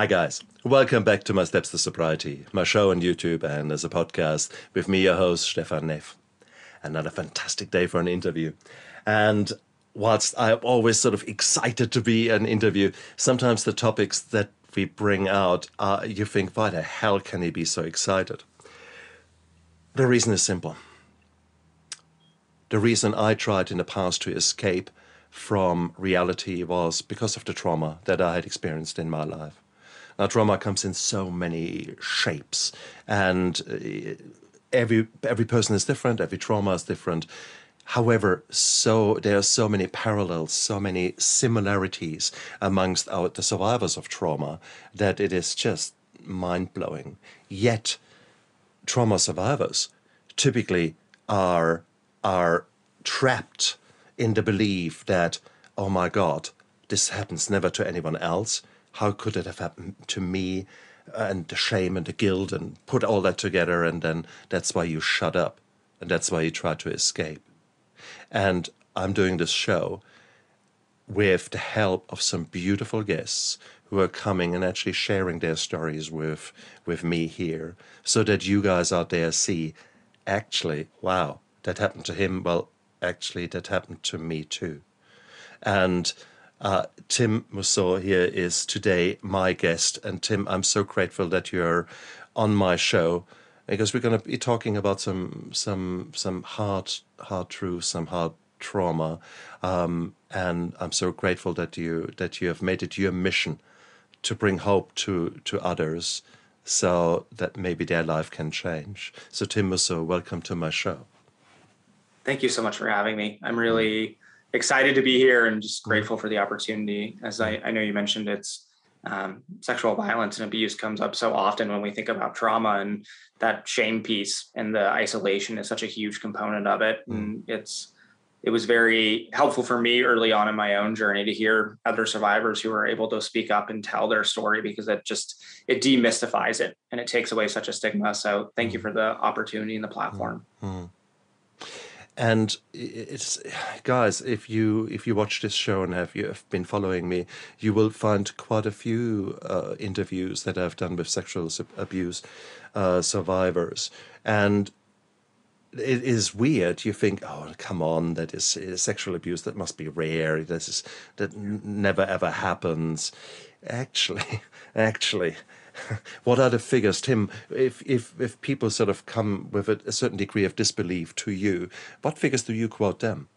Hi, guys. Welcome back to My Steps to Sobriety, my show on YouTube and as a podcast with me, your host, Stefan Neff. Another fantastic day for an interview. And whilst I'm always sort of excited to be an interview, sometimes the topics that we bring out, are, you think, why the hell can he be so excited? The reason is simple. The reason I tried in the past to escape from reality was because of the trauma that I had experienced in my life. Now, trauma comes in so many shapes, and uh, every every person is different. Every trauma is different. However, so there are so many parallels, so many similarities amongst our, the survivors of trauma that it is just mind blowing. Yet, trauma survivors typically are are trapped in the belief that, oh my God, this happens never to anyone else how could it have happened to me uh, and the shame and the guilt and put all that together and then that's why you shut up and that's why you try to escape. And i'm doing this show with the help of some beautiful guests who are coming and actually sharing their stories with with me here so that you guys out there see actually wow that happened to him. Well actually that happened to me too. And uh, Tim Mousseau here is today my guest. And Tim, I'm so grateful that you're on my show because we're going to be talking about some some some hard hard truths, some hard trauma, um, and I'm so grateful that you that you have made it your mission to bring hope to to others, so that maybe their life can change. So Tim Mousseau, welcome to my show. Thank you so much for having me. I'm really excited to be here and just mm-hmm. grateful for the opportunity. As I, I know you mentioned, it's um, sexual violence and abuse comes up so often when we think about trauma, and that shame piece and the isolation is such a huge component of it. Mm. And it's it was very helpful for me early on in my own journey to hear other survivors who are able to speak up and tell their story because it just it demystifies it and it takes away such a stigma. So thank you for the opportunity and the platform. Mm-hmm and it's guys if you if you watch this show and have you have been following me you will find quite a few uh, interviews that i've done with sexual abuse uh, survivors. And it is weird. You think oh come on that is, is sexual abuse. That must be rare. This is that n- never ever happens. Actually actually what are the figures, Tim? If if if people sort of come with a, a certain degree of disbelief to you, what figures do you quote them?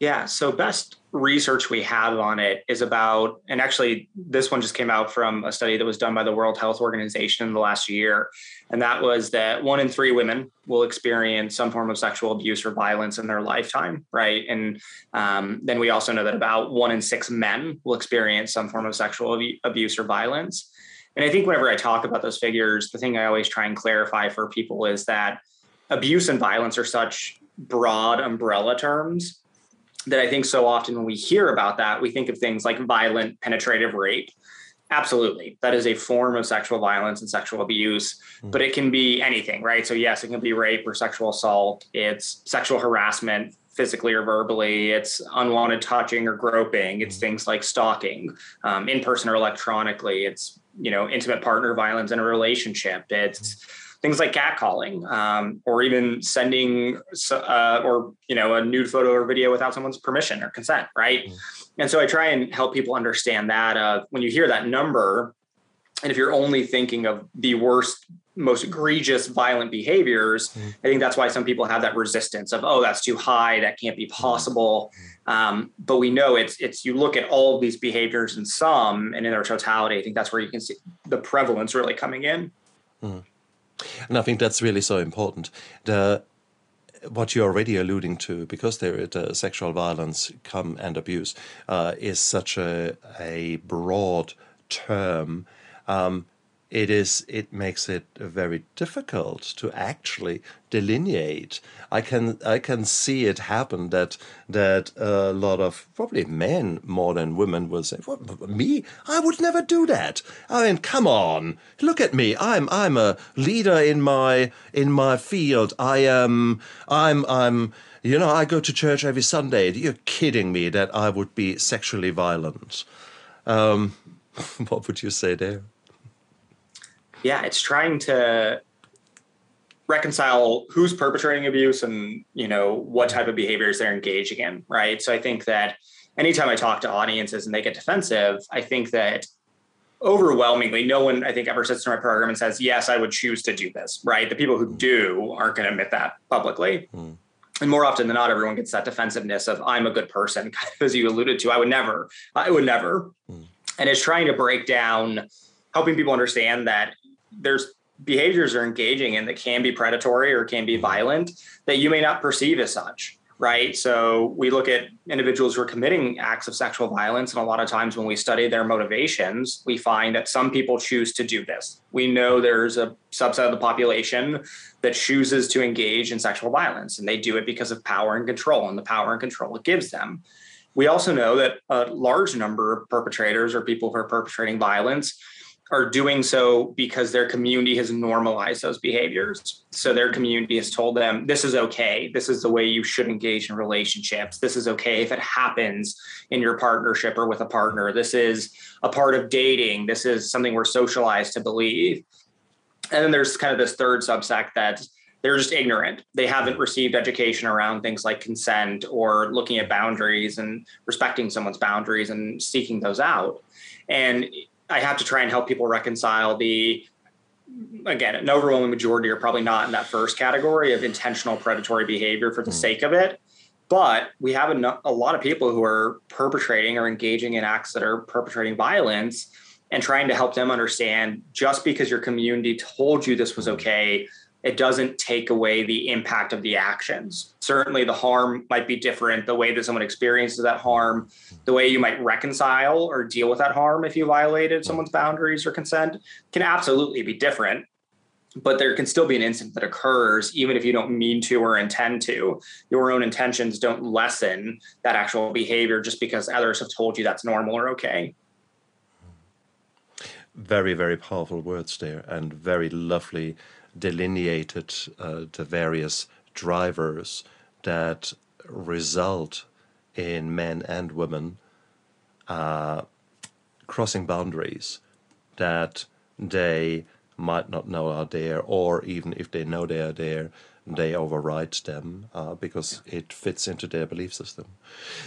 Yeah, so best research we have on it is about, and actually, this one just came out from a study that was done by the World Health Organization in the last year. And that was that one in three women will experience some form of sexual abuse or violence in their lifetime, right? And um, then we also know that about one in six men will experience some form of sexual abuse or violence. And I think whenever I talk about those figures, the thing I always try and clarify for people is that abuse and violence are such broad umbrella terms that I think so often when we hear about that, we think of things like violent penetrative rape. Absolutely. That is a form of sexual violence and sexual abuse, mm. but it can be anything, right? So, yes, it can be rape or sexual assault. It's sexual harassment, physically or verbally. It's unwanted touching or groping. It's mm. things like stalking, um, in person or electronically. It's you know intimate partner violence in a relationship it's things like catcalling um, or even sending uh, or you know a nude photo or video without someone's permission or consent right mm. and so i try and help people understand that uh, when you hear that number and if you're only thinking of the worst most egregious violent behaviors mm. i think that's why some people have that resistance of oh that's too high that can't be mm. possible mm. Um, but we know it's it's you look at all of these behaviors in sum and in their totality. I think that's where you can see the prevalence really coming in. Mm. And I think that's really so important. The what you're already alluding to, because there the sexual violence come and abuse uh, is such a a broad term. Um, it is it makes it very difficult to actually delineate. I can i can see it happen that that a lot of probably men more than women will say what, me? I would never do that. I mean come on. Look at me. I'm i'm a leader in my in my field. I am i'm i'm you know i go to church every sunday. You're kidding me that i would be sexually violent. Um, what would you say there? Yeah, it's trying to reconcile who's perpetrating abuse and you know what type of behaviors they're engaging in right? So i think that anytime i talk to audiences and they get defensive i think that overwhelmingly no one i think ever sits in my program and says yes i would choose to do this right? The people who do aren't going to admit that publicly. Mm. and more often than not everyone gets that defensiveness of i'm a good person kind of as you alluded to. I would never i would never. Mm. and it's trying to break down helping people understand that there's behaviors are engaging in that can be predatory or can be violent that you may not perceive as such right? So we look at individuals who are committing acts of sexual violence and a lot of times when we study their motivations we find that some people choose to do this. We know there's a subset of the population that chooses to engage in sexual violence and they do it because of power and control and the power and control it gives them. We also know that a large number of perpetrators or people who are perpetrating violence are doing so because their community has normalized those behaviors. So their community has told them this is okay. This is the way you should engage in relationships. This is okay if it happens in your partnership or with a partner. This is a part of dating. This is something we're socialized to believe. And then there's kind of this third subsect that they're just ignorant. They haven't received education around things like consent or looking at boundaries and respecting someone's boundaries and seeking those out. And I have to try and help people reconcile the again, an overwhelming majority are probably not in that first category of intentional predatory behavior for the mm. sake of it. But we have a, a lot of people who are perpetrating or engaging in acts that are perpetrating violence and trying to help them understand just because your community told you this was okay it doesn't take away the impact of the actions. Certainly, the harm might be different. The way that someone experiences that harm, the way you might reconcile or deal with that harm if you violated someone's boundaries or consent can absolutely be different. But there can still be an incident that occurs, even if you don't mean to or intend to. Your own intentions don't lessen that actual behavior just because others have told you that's normal or okay. Very, very powerful words there, and very lovely delineated uh, the various drivers that result in men and women uh, crossing boundaries that they might not know are there, or even if they know they are there, they override them uh, because it fits into their belief system.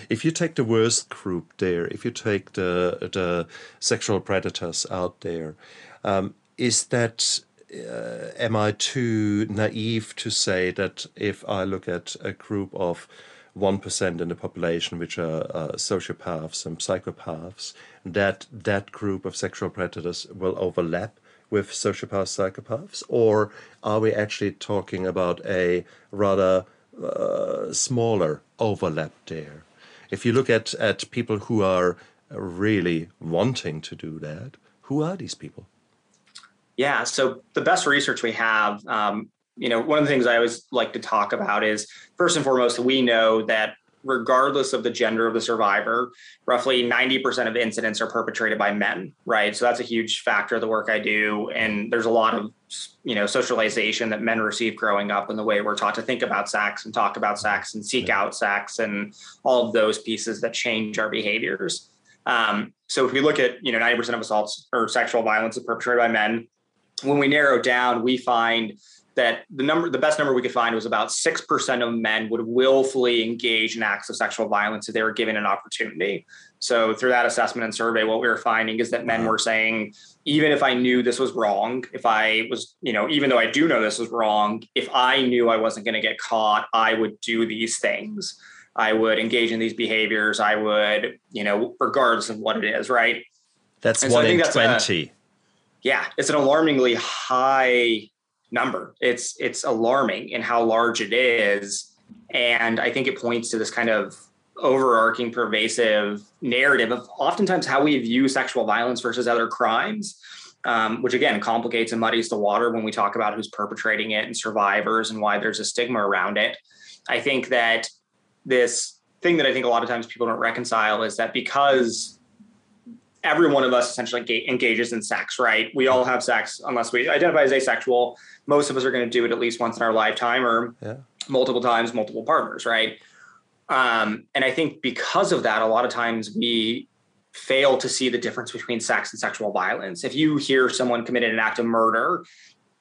If you take the worst group there, if you take the the sexual predators out there, um, is that uh, am I too naive to say that if I look at a group of 1% in the population, which are uh, sociopaths and psychopaths, that that group of sexual predators will overlap with sociopaths, psychopaths? Or are we actually talking about a rather uh, smaller overlap there? If you look at, at people who are really wanting to do that, who are these people? Yeah. So the best research we have, um, you know, one of the things I always like to talk about is first and foremost, we know that regardless of the gender of the survivor, roughly 90% of incidents are perpetrated by men, right? So that's a huge factor of the work I do. And there's a lot of, you know, socialization that men receive growing up and the way we're taught to think about sex and talk about sex and seek out sex and all of those pieces that change our behaviors. Um, so if we look at, you know, 90% of assaults or sexual violence is perpetrated by men, when we narrow down, we find that the number, the best number we could find was about 6% of men would willfully engage in acts of sexual violence if they were given an opportunity. So through that assessment and survey, what we were finding is that men mm-hmm. were saying, even if I knew this was wrong, if I was, you know, even though I do know this was wrong, if I knew I wasn't going to get caught, I would do these things. I would engage in these behaviors. I would, you know, regardless of what it is, right? That's and one so in 20. A, yeah, it's an alarmingly high number. It's it's alarming in how large it is, and I think it points to this kind of overarching pervasive narrative of oftentimes how we view sexual violence versus other crimes um, which again complicates and muddies the water when we talk about who's perpetrating it and survivors and why there's a stigma around it i think that this thing that i think a lot of times people don't reconcile is that because every one of us essentially engages in sex, right? We all have sex unless we identify as asexual. Most of us are going to do it at least once in our lifetime or yeah. multiple times, multiple partners, right? Um, and I think because of that, a lot of times we fail to see the difference between sex and sexual violence. If you hear someone committed an act of murder,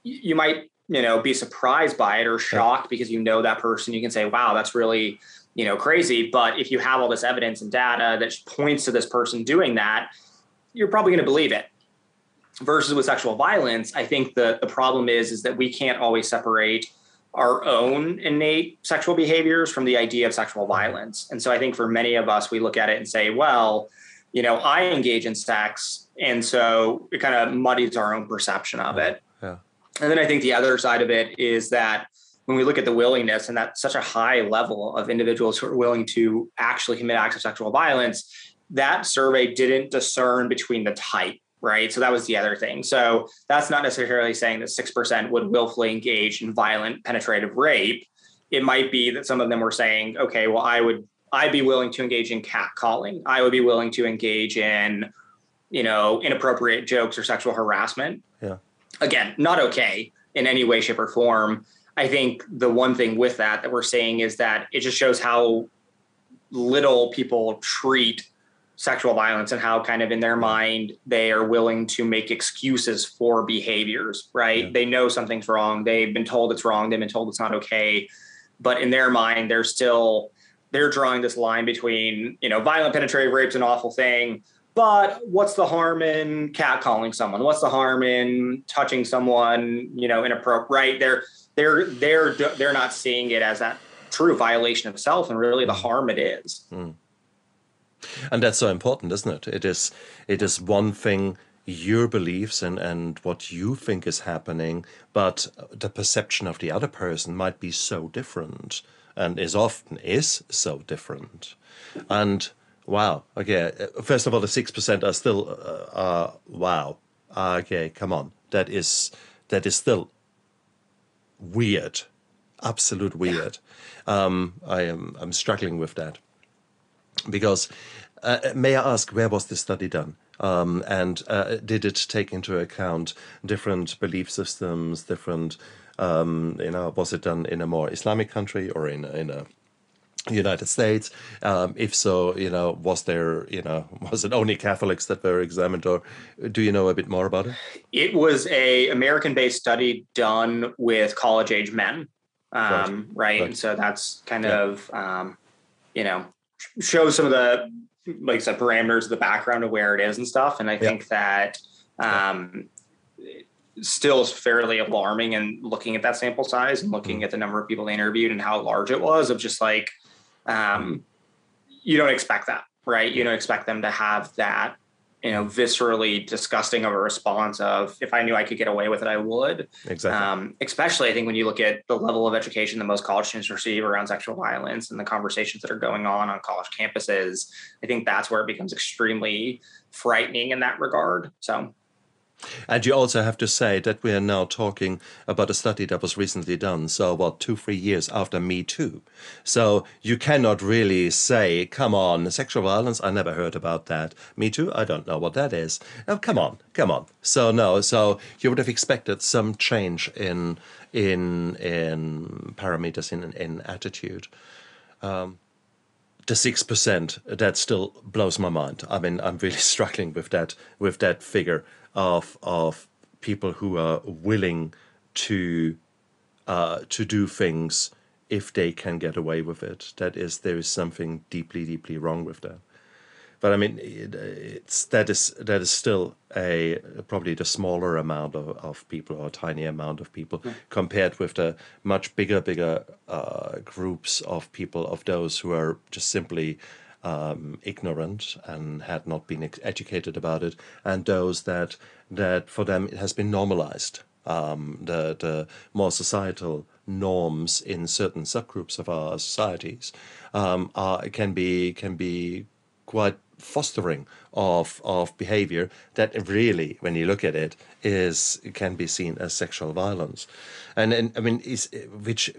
you might, you know, be surprised by it or shocked because you know that person. You can say, wow, that's really, you know, crazy. But if you have all this evidence and data that points to this person doing that, you're probably going to believe it. Versus with sexual violence, I think the the problem is is that we can't always separate our own innate sexual behaviors from the idea of sexual violence. And so I think for many of us, we look at it and say, well, you know, I engage in sex. And so it kind of muddies our own perception of it. Yeah. And then I think the other side of it is that when we look at the willingness and that's such a high level of individuals who are willing to actually commit acts of sexual violence, that survey didn't discern between the type, right? So that was the other thing. So that's not necessarily saying that 6% would mm-hmm. willfully engage in violent penetrative rape. It might be that some of them were saying, okay, well, I would I'd be willing to engage in catcalling. I would be willing to engage in, you know, inappropriate jokes or sexual harassment. Yeah. Again, not okay in any way, shape, or form. I think the one thing with that that we're saying is that it just shows how little people treat sexual violence and how kind of in their mind they are willing to make excuses for behaviors, right? Yeah. They know something's wrong. They've been told it's wrong. They've been told it's not okay. But in their mind, they're still they're drawing this line between, you know, violent penetrative rape's an awful thing, but what's the harm in catcalling someone? What's the harm in touching someone, you know, inappropriate? Right? They're they're they're they're not seeing it as that true violation of self and really the harm it is. Mm. And that's so important, isn't it? It is it is one thing your beliefs and, and what you think is happening, but the perception of the other person might be so different and is often is so different. And wow, okay, first of all, the 6% are still, uh, uh, wow, okay, come on. That is, that is still weird, absolute weird. Um, I am, I'm struggling with that because uh, may I ask, where was this study done? Um, and uh, did it take into account different belief systems, different um, you know, was it done in a more Islamic country or in in a United States? Um, if so, you know, was there, you know, was it only Catholics that were examined, or do you know a bit more about it? It was a American-based study done with college-age men, um, right. right? right? And so that's kind yeah. of, um, you know, shows some of the, like I said, parameters, of the background of where it is and stuff. And I think that um, still is fairly alarming and looking at that sample size and looking mm. at the number of people they interviewed and how large it was of just like um, you don't expect that right you don't expect them to have that you know viscerally disgusting of a response of if i knew i could get away with it i would. Exactly. Um, especially i think when you look at the level of education that most college students receive around sexual violence and the conversations that are going on on college campuses i think that's where it becomes extremely frightening in that regard so and you also have to say that we are now talking about a study that was recently done, so about two, three years after Me Too. So you cannot really say, come on, sexual violence, I never heard about that. Me Too, I don't know what that is. Oh, come on, come on. So no, so you would have expected some change in in in parameters in in attitude. Um, the six percent that still blows my mind. I mean, I'm really struggling with that with that figure of of people who are willing to uh, to do things if they can get away with it. That is, there is something deeply, deeply wrong with that. But I mean, it, it's that is that is still a probably the smaller amount of, of people or a tiny amount of people yeah. compared with the much bigger, bigger uh, groups of people of those who are just simply um, ignorant and had not been educated about it, and those that that for them it has been normalized. Um, the the more societal norms in certain subgroups of our societies um, are can be can be quite fostering of of behavior that really, when you look at it, is can be seen as sexual violence, and and I mean is which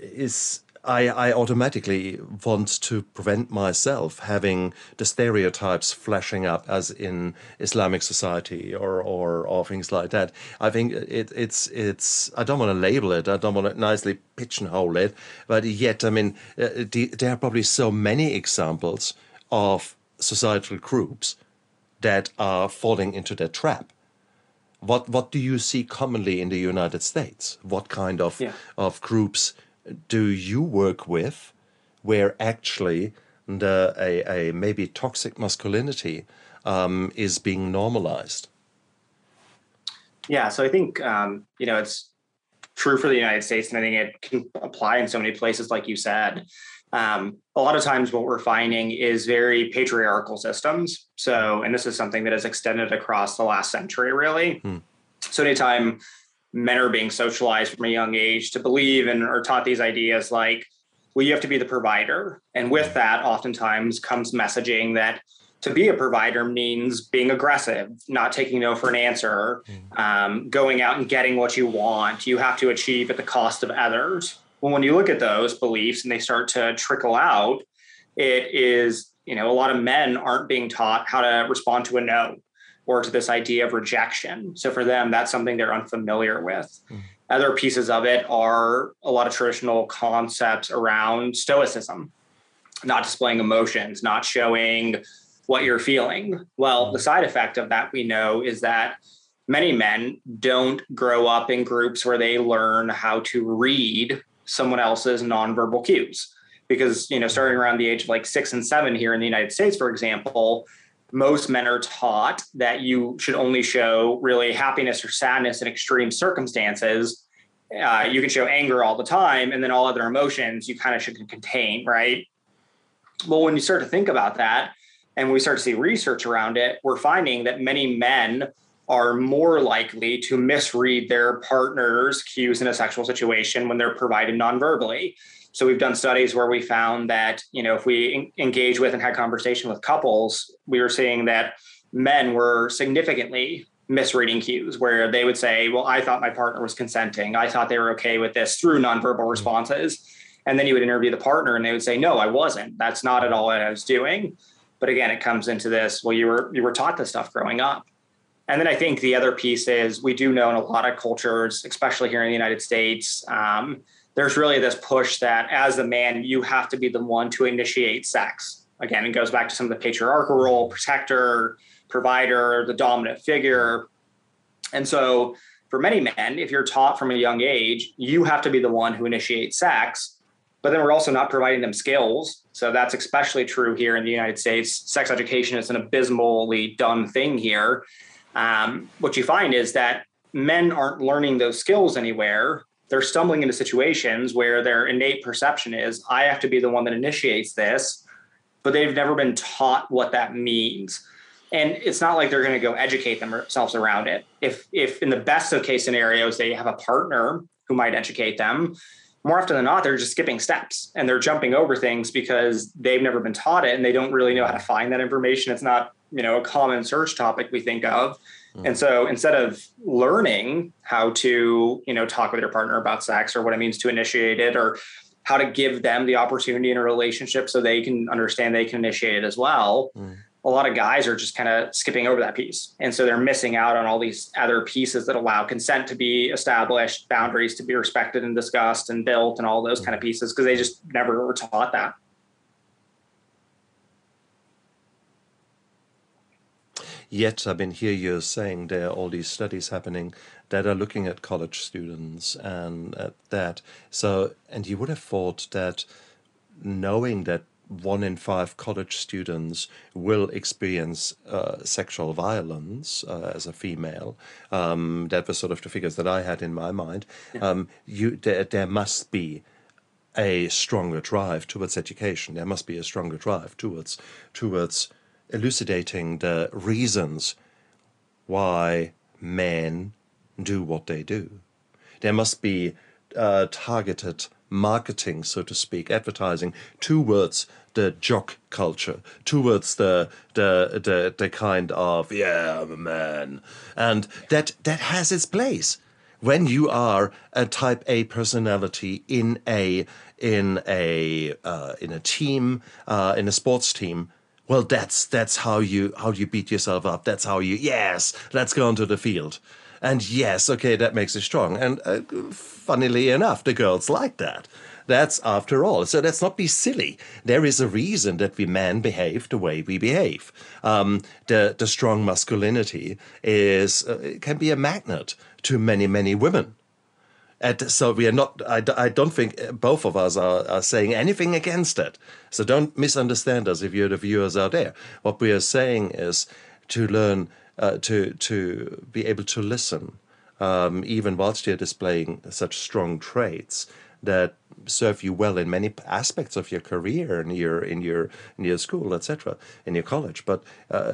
is I, I automatically want to prevent myself having the stereotypes flashing up as in Islamic society or, or, or things like that. I think it, it's, it's, I don't want to label it, I don't want to nicely pigeonhole it, but yet, I mean, uh, there are probably so many examples of societal groups that are falling into that trap. What what do you see commonly in the United States? What kind of Yeah. of groups do you work with, where actually the a, a maybe toxic masculinity um, is being normalized? Yeah, so I think um, you know it's true for the United States, and I think it can apply in so many places, like you said. Um, a lot of times, what we're finding is very patriarchal systems. So, and this is something that has extended across the last century, really. Hmm. So, anytime men are being socialized from a young age to believe and are taught these ideas like, well, you have to be the provider, and with that, oftentimes comes messaging that to be a provider means being aggressive, not taking no for an answer, um, going out and getting what you want. You have to achieve at the cost of others. Well, when you look at those beliefs and they start to trickle out, it is, you know, a lot of men aren't being taught how to respond to a no or to this idea of rejection. So for them, that's something they're unfamiliar with. Hmm. Other pieces of it are a lot of traditional concepts around stoicism, not displaying emotions, not showing what you're feeling. Well, the side effect of that we know is that many men don't grow up in groups where they learn how to read someone else's nonverbal cues. Because, you know, starting around the age of like six and seven here in the United States, for example, most men are taught that you should only show really happiness or sadness in extreme circumstances. Uh, you can show anger all the time, and then all other emotions you kind of should contain, right? Well, when you start to think about that, and we start to see research around it, we're finding that many men are more likely to misread their partner's cues in a sexual situation when they're provided non-verbally. So we've done studies where we found that, you know, if we engage with and had conversation with couples, we were seeing that men were significantly misreading cues where they would say, well, I thought my partner was consenting. I thought they were okay with this through nonverbal mm-hmm. responses. And then you would interview the partner and they would say, no, I wasn't. That's not at all what I was doing. But again, it comes into this, well, you were you were taught this stuff growing up. And then I think the other piece is we do know in a lot of cultures, especially here in the United States, um, there's really this push that as the man, you have to be the one to initiate sex. Again, it goes back to some of the patriarchal role, protector, provider, the dominant figure. And so for many men, if you're taught from a young age, you have to be the one who initiates sex. But then we're also not providing them skills. So that's especially true here in the United States. Sex education is an abysmally done thing here. Um, what you find is that men aren't learning those skills anywhere. They're stumbling into situations where their innate perception is, I have to be the one that initiates this, but they've never been taught what that means. And it's not like they're going to go educate themselves around it. If, if in the best of case scenarios, they have a partner who might educate them, more often than not, they're just skipping steps and they're jumping over things because they've never been taught it and they don't really know how to find that information. It's not, you know, a common search topic we think of. And mm-hmm. so instead of learning how to, you know, talk with your partner about sex or what it means to initiate it or how to give them the opportunity in a relationship so they can understand they can initiate it as well, mm-hmm. a lot of guys are just kind of skipping over that piece. And so they're missing out on all these other pieces that allow consent to be established, boundaries to be respected and discussed and built, and all those mm-hmm. kind of pieces because they just never were taught that. Yet, I've been here you're saying there are all these studies happening that are looking at college students and at that. So, and you would have thought that knowing that one in five college students will experience uh, sexual violence uh, as a female. Um, that was sort of the figures that I had in my mind. Um, you, there, there must be a stronger drive towards education. There must be a stronger drive towards towards elucidating the reasons why men do what they do. There must be uh, targeted marketing, so to speak, advertising towards the jock culture, towards the the the, the kind of yeah, I'm a man, and that that has its place when you are a type A personality in a in a uh, in a team uh, in a sports team. Well, that's that's how you how you beat yourself up. That's how you yes, let's go onto the field. And yes, okay, that makes it strong. And uh, funnily enough, the girls like that. That's after all. So let's not be silly. There is a reason that we men behave the way we behave. Um, the the strong masculinity is uh, can be a magnet to many many women. And so we are not. I, I don't think both of us are, are saying anything against it. So don't misunderstand us if you're the viewers out there. What we are saying is to learn uh, to to be able to listen, um, even whilst you're displaying such strong traits that serve you well in many aspects of your career in your in your in your school etc in your college but uh,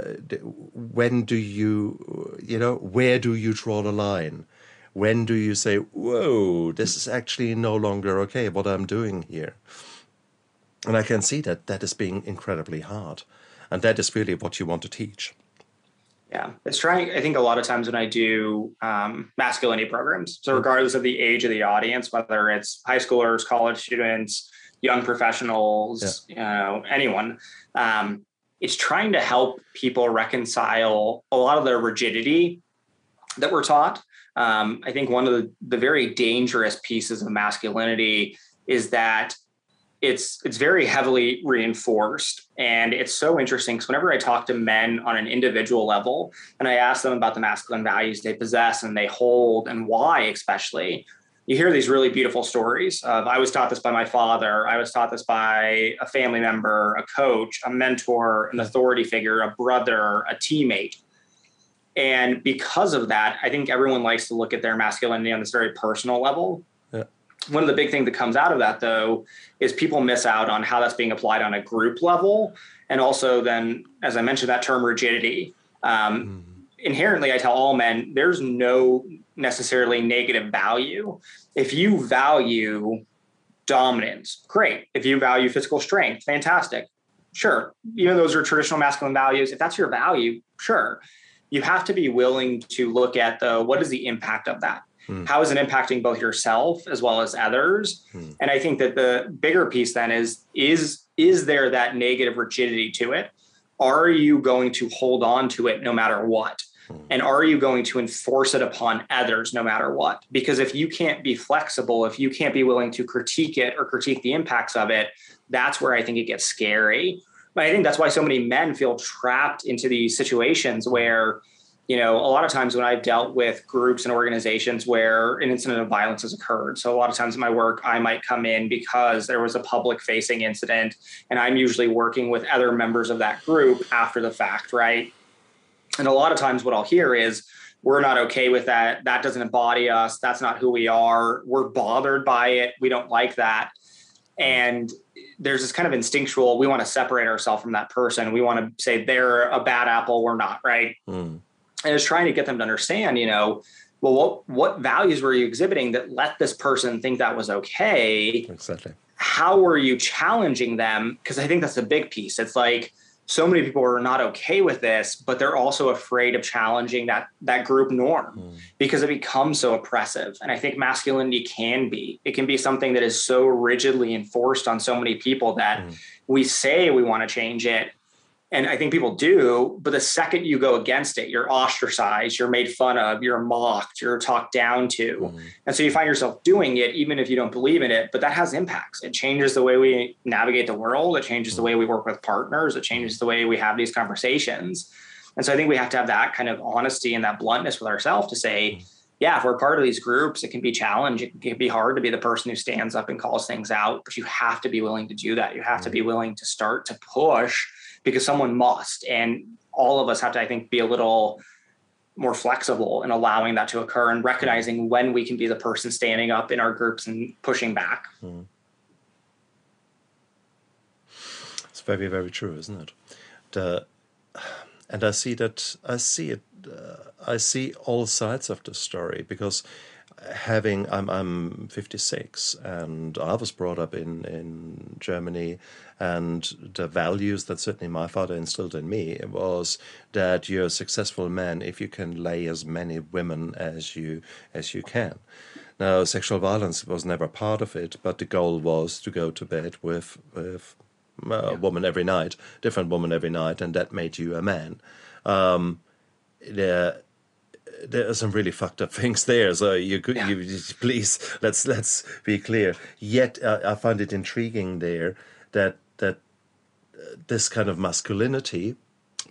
when do you you know where do you draw the line when do you say whoa this is actually no longer okay what i'm doing here and i can see that that is being incredibly hard and that is really what you want to teach yeah, it's trying. I think a lot of times when I do um, masculinity programs, so mm-hmm. regardless of the age of the audience, whether it's high schoolers, college students, young professionals, yeah. you know, anyone, um, it's trying to help people reconcile a lot of the rigidity that we're taught. Um, I think one of the, the very dangerous pieces of masculinity is that it's it's very heavily reinforced and it's so interesting because whenever i talk to men on an individual level and i ask them about the masculine values they possess and they hold and why especially you hear these really beautiful stories of i was taught this by my father i was taught this by a family member a coach a mentor an authority figure a brother a teammate and because of that i think everyone likes to look at their masculinity on this very personal level. One of the big things that comes out of that though is people miss out on how that's being applied on a group level. And also then as i mentioned that term rigidity. Um, mm inherently i tell all men there's no necessarily negative value. If you value dominance great. If you value physical strength fantastic. Sure. Even those are traditional masculine values. If that's your value sure you have to be willing to look at the what is the impact of that Hmm. How is it impacting both yourself as well as others? Hmm. And I think that the bigger piece then is is is there that negative rigidity to it? Are you going to hold on to it no matter what? Hmm. And are you going to enforce it upon others no matter what? Because if you can't be flexible, if you can't be willing to critique it or critique the impacts of it, that's where I think it gets scary. I think that's why so many men feel trapped into these situations where you know, a lot of times when I've dealt with groups and organizations where an incident of violence has occurred. So a lot of times in my work, I might come in because there was a public facing incident, and I'm usually working with other members of that group after the fact, right? And a lot of times what I'll hear is, we're not okay with that. That doesn't embody us. That's not who we are. We're bothered by it. We don't like that. And there's this kind of instinctual, we want to separate ourselves from that person. We want to say they're a bad apple, we're not, right? Mm and I was trying to get them to understand, you know, well, what what values were you exhibiting that let this person think that was okay? Exactly. How were you challenging them? Because I think that's a big piece. It's like so many people are not okay with this, but they're also afraid of challenging that that group norm mm. because it becomes so oppressive. And I think masculinity can be. It can be something that is so rigidly enforced on so many people that mm. we say we want to change it, and I think people do, but the second you go against it, you're ostracized, you're made fun of, you're mocked, you're talked down to. Mm-hmm. And so you find yourself doing it even if you don't believe in it, but that has impacts. It changes the way we navigate the world, it changes the way we work with partners, it changes the way we have these conversations. And so I think we have to have that kind of honesty and that bluntness with ourselves to say, mm-hmm. yeah, if we're part of these groups, it can be challenging. It can be hard to be the person who stands up and calls things out, but you have to be willing to do that. You have to be mm-hmm. willing to start to push because someone must. And all of us have to, I think, be a little more flexible in allowing that to occur and recognizing when we can be the person standing up in our groups and pushing back. Mm. It's very, very true, isn't it? The, and I see that I see it. Uh, I see all sides of the story because having I'm I'm 56 and I was brought up in in Germany and the values that certainly my father instilled in me was that you're a successful man if you can lay as many women as you as you can. Now sexual violence was never part of it, but the goal was to go to bed with with a yeah. woman every night, different woman every night, and that made you a man. Um, the there are some really fucked up things there. So you could, Yeah. you please let's let's be clear. Yet uh, I find it intriguing there that that uh, this kind of masculinity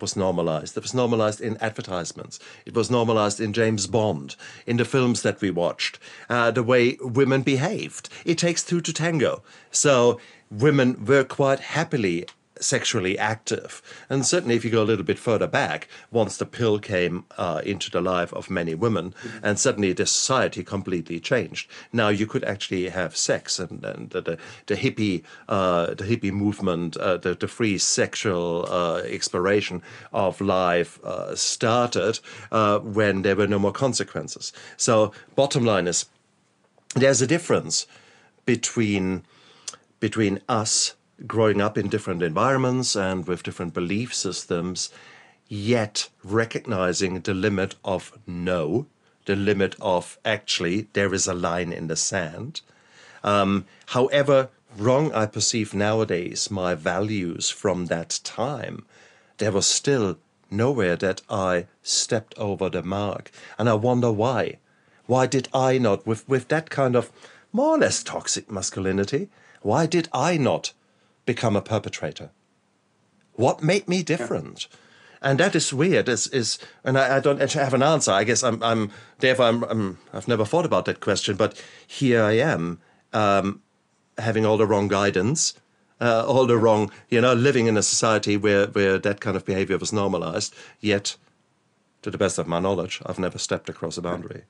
was normalized. It was normalized in advertisements. It was normalized in James Bond, in the films that we watched, uh, the way women behaved. It takes two to tango. So women were quite happily sexually active. And certainly, if you go a little bit further back, once the pill came uh, into the life of many women, and suddenly the society completely changed. Now you could actually have sex, and, and the, the, the hippie, uh, the hippie movement, uh, the, the free sexual uh, exploration of life uh, started uh, when there were no more consequences. So, bottom line is, there's a difference between between us growing up in different environments and with different belief systems, yet recognizing the limit of no, the limit of actually there is a line in the sand. Um, however wrong I perceive nowadays my values from that time, there was still nowhere that I stepped over the mark. And I wonder why. Why did I not, with, with that kind of more or less toxic masculinity, why did I not become a perpetrator? What made me different? And that is weird. Is is and I, I don't actually have an answer. I guess I'm I'm therefore I'm, I'm I've never thought about that question, but here I am, um, having all the wrong guidance, uh, all the wrong, you know, living in a society where where that kind of behavior was normalized. Yet, to the best of my knowledge, I've never stepped across a boundary.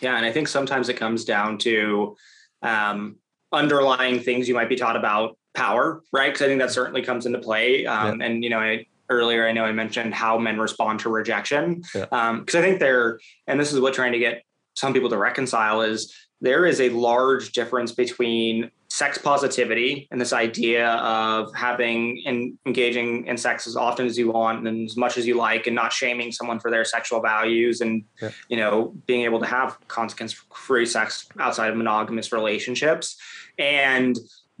Yeah, and I think sometimes it comes down to um, underlying things you might be taught about power, right? Because I think that certainly comes into play. Um, And you know, I, earlier I know I mentioned how men respond to rejection, Yeah. because I think they're, and this is what trying to get some people to reconcile is there is a large difference between sex positivity and this idea of having and engaging in sex as often as you want and as much as you like and not shaming someone for their sexual values and Yeah. you know being able to have consequence free sex outside of monogamous relationships and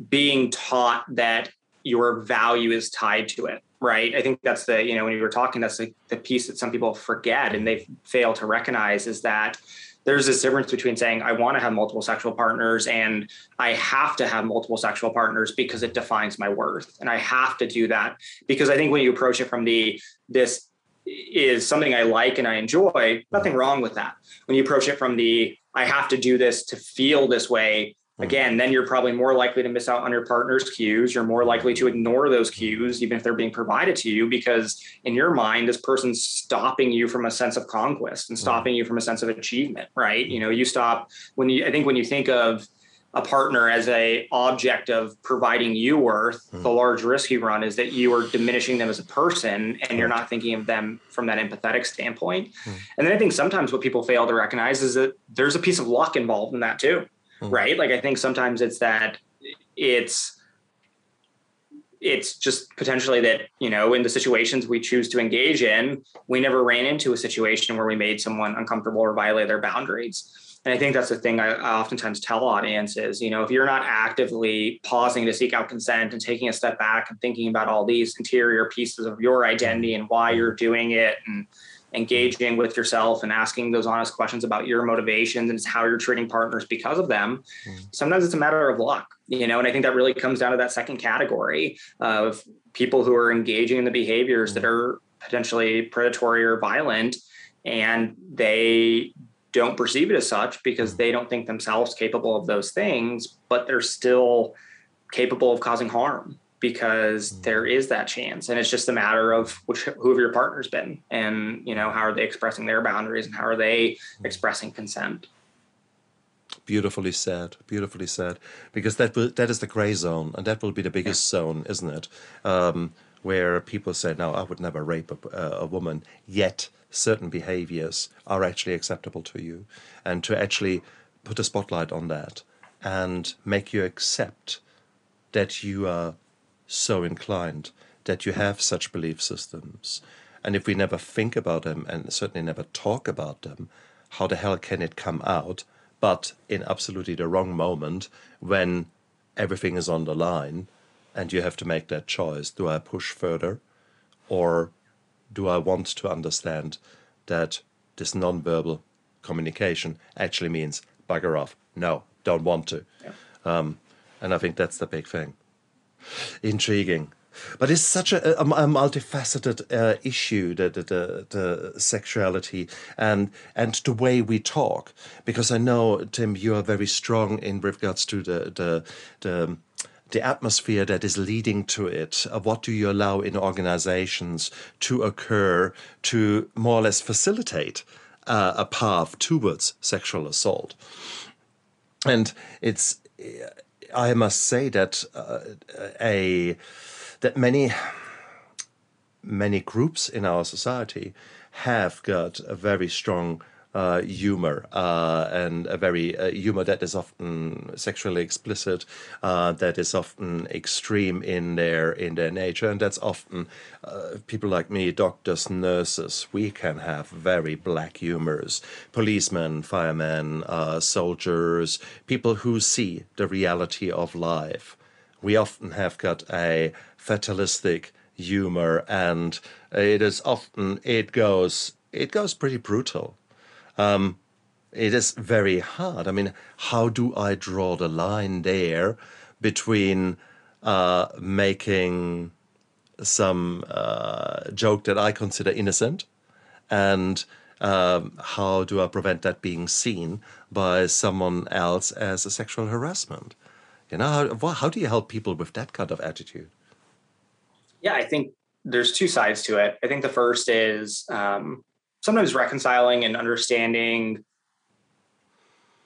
being taught that your value is tied to it right? I think that's the you know when you were talking that's the, the piece that some people forget and they fail to recognize is that there's this difference between saying I want to have multiple sexual partners and I have to have multiple sexual partners because it defines my worth. And I have to do that because I think when you approach it from the this is something I like and I enjoy nothing wrong with that. When you approach it from the I have to do this to feel this way Hmm. again then you're probably more likely to miss out on your partner's cues. You're more likely to ignore those cues even if they're being provided to you because in your mind this person's stopping you from a sense of conquest and hmm. stopping you from a sense of achievement right? Hmm. You know you stop when you i think when you think of a partner as a object of providing you worth the large risk you run is that you are diminishing them as a person and you're not thinking of them from that empathetic standpoint. And then i think sometimes what people fail to recognize is that there's a piece of luck involved in that too Hmm. right? Like i think sometimes it's that it's it's just potentially that you know in the situations we choose to engage in we never ran into a situation where we made someone uncomfortable or violate their boundaries. And i think that's the thing i, I oftentimes tell audiences you know if you're not actively pausing to seek out consent and taking a step back and thinking about all these interior pieces of your identity and why you're doing it and engaging with yourself and asking those honest questions about your motivations and how you're treating partners because of them hmm. sometimes it's a matter of luck you know and i think that really comes down to that second category of people who are engaging in the behaviors that hmm. are potentially predatory or violent and they don't perceive it as such because hmm. they don't think themselves capable of those things but they're still capable of causing harm because hmm. there is that chance and it's just a matter of which who have your partners been and you know how are they expressing their boundaries and how are they hmm. expressing consent Beautifully said. Beautifully said. Because that will, that is the gray zone, and that will be the biggest zone, isn't it? Um, where people say, "No, I would never rape a, uh, a woman," yet certain behaviors are actually acceptable to you, and to actually put a spotlight on that and make you accept that you are so inclined, that you have such belief systems, and if we never think about them and certainly never talk about them, how the hell can it come out? But in absolutely the wrong moment when everything is on the line and you have to make that choice. Do I push further or do I want to understand that this non-verbal communication actually means bugger off. No, don't want to. Yeah. Um, and I think that's the big thing. Intriguing. But it's such a, a, a multifaceted uh, issue, the, the, the, the, sexuality and and the way we talk. Because I know, Tim, you are very strong in regards to the the, the the atmosphere that is leading to it. What do you allow in organizations to occur to more or less facilitate uh, a path towards sexual assault? And it's, I must say that uh, a that many many groups in our society have got a very strong uh, humor uh, and a very uh, humor that is often sexually explicit, uh, that is often extreme in their in their nature, and that's often uh, people like me, doctors, nurses. We can have very black humors, policemen, firemen, soldiers, people who see the reality of life. We often have got a fatalistic humor, and it is often it goes it goes pretty brutal um, it is very hard. I mean, how do I draw the line there between uh, making some uh, joke that I consider innocent and um, how do I prevent that being seen by someone else as a sexual harassment? You know, how, how do you help people with that kind of attitude? Yeah, I think there's two sides to it. I think the first is um, sometimes reconciling and understanding